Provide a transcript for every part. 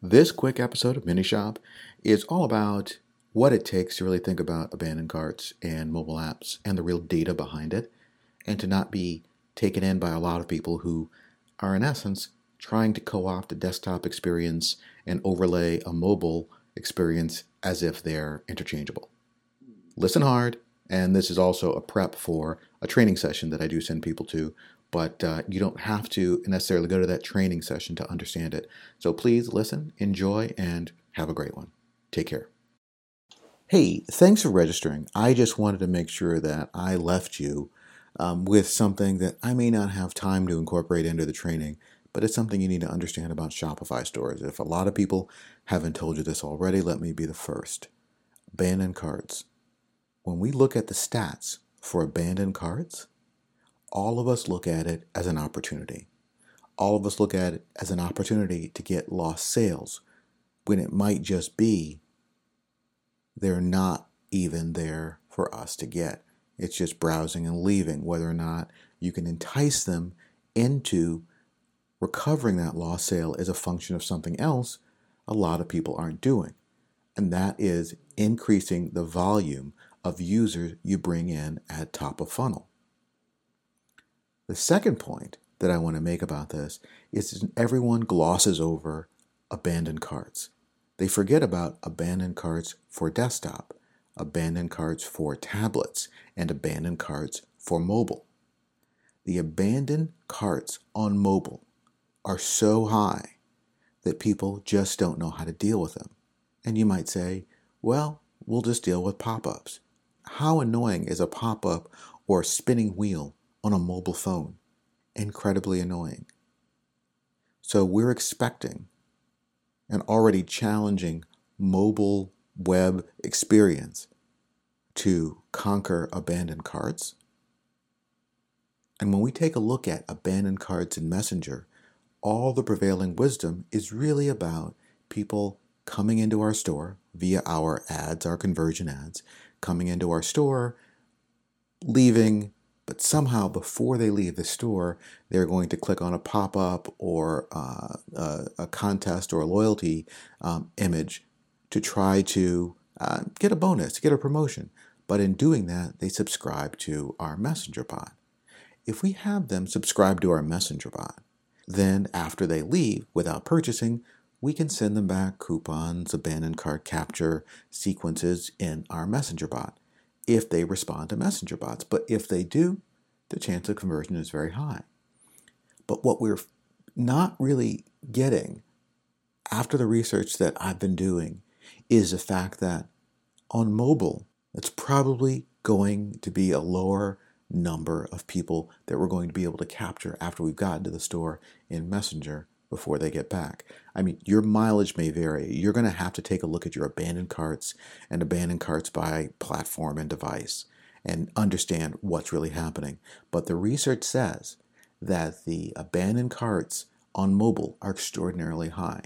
This quick episode of Mini Shop is all about what it takes to really think about abandoned carts and mobile apps and the real data behind it, and to not be taken in by a lot of people who are, in essence, trying to co opt a desktop experience and overlay a mobile experience as if they're interchangeable. Listen hard, and this is also a prep for a training session that I do send people to but uh, you don't have to necessarily go to that training session to understand it. So please listen, enjoy, and have a great one. Take care. Hey, thanks for registering. I just wanted to make sure that I left you um, with something that I may not have time to incorporate into the training, but it's something you need to understand about Shopify stores. If a lot of people haven't told you this already, let me be the first. Abandoned carts. When we look at the stats for abandoned carts, all of us look at it as an opportunity. All of us look at it as an opportunity to get lost sales when it might just be they're not even there for us to get. It's just browsing and leaving. Whether or not you can entice them into recovering that lost sale is a function of something else a lot of people aren't doing. And that is increasing the volume of users you bring in at top of funnel. The second point that I want to make about this is everyone glosses over abandoned carts. They forget about abandoned carts for desktop, abandoned carts for tablets, and abandoned carts for mobile. The abandoned carts on mobile are so high that people just don't know how to deal with them. And you might say, well, we'll just deal with pop ups. How annoying is a pop up or a spinning wheel on a mobile phone. Incredibly annoying. So we're expecting an already challenging mobile web experience to conquer abandoned carts. And when we take a look at abandoned carts in Messenger, all the prevailing wisdom is really about people coming into our store via our ads, our conversion ads, coming into our store, leaving, but somehow before they leave the store, they're going to click on a pop up or uh, a, a, contest or a loyalty um, image to try to uh, get a bonus, to get a promotion. But in doing that, they subscribe to our Messenger bot. If we have them subscribe to our Messenger bot, then after they leave without purchasing, we can send them back coupons, abandoned cart capture sequences in our Messenger bot if they respond to messenger bots. But if they do, the chance of conversion is very high. But what we're not really getting after the research that I've been doing is the fact that on mobile, it's probably going to be a lower number of people that we're going to be able to capture after we've gotten to the store in Messenger before they get back. I mean, your mileage may vary. You're going to have to take a look at your abandoned carts and abandoned carts by platform and device and understand what's really happening. But the research says that the abandoned carts on mobile are extraordinarily high.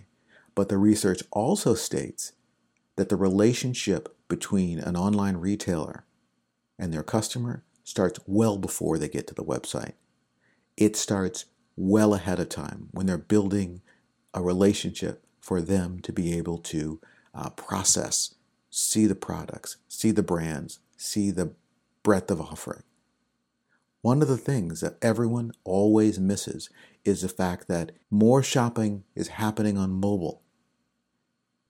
But the research also states that the relationship between an online retailer and their customer starts well before they get to the website. It starts well ahead of time when they're building a relationship for them to be able to uh, process, see the products, see the brands, see the breadth of offering. One of the things that everyone always misses is the fact that more shopping is happening on mobile.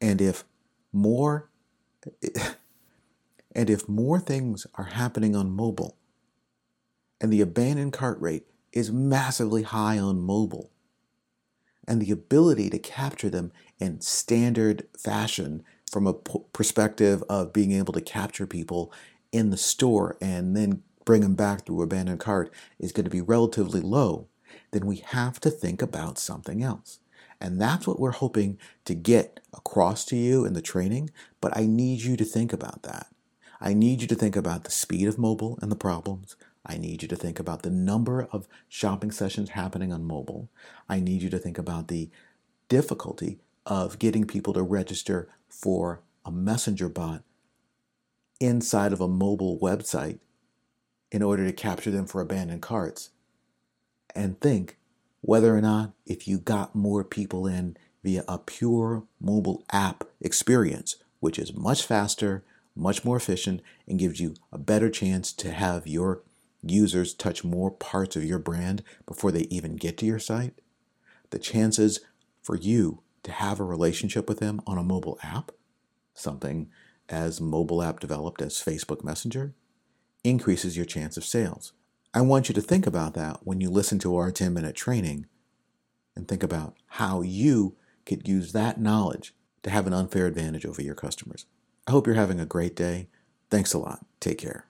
And if more and if more things are happening on mobile and the abandoned cart rate is massively high on mobile. And the ability to capture them in standard fashion from a perspective of being able to capture people in the store and then bring them back through abandoned cart is going to be relatively low, then we have to think about something else. And that's what we're hoping to get across to you in the training, but I need you to think about that. I need you to think about the speed of mobile and the problems, I need you to think about the number of shopping sessions happening on mobile. I need you to think about the difficulty of getting people to register for a messenger bot inside of a mobile website in order to capture them for abandoned carts. And think whether or not if you got more people in via a pure mobile app experience, which is much faster, much more efficient, and gives you a better chance to have your users touch more parts of your brand before they even get to your site, the chances for you to have a relationship with them on a mobile app, something as mobile app developed as Facebook Messenger, increases your chance of sales. I want you to think about that when you listen to our 10 minute training and think about how you could use that knowledge to have an unfair advantage over your customers. I hope you're having a great day. Thanks a lot. Take care.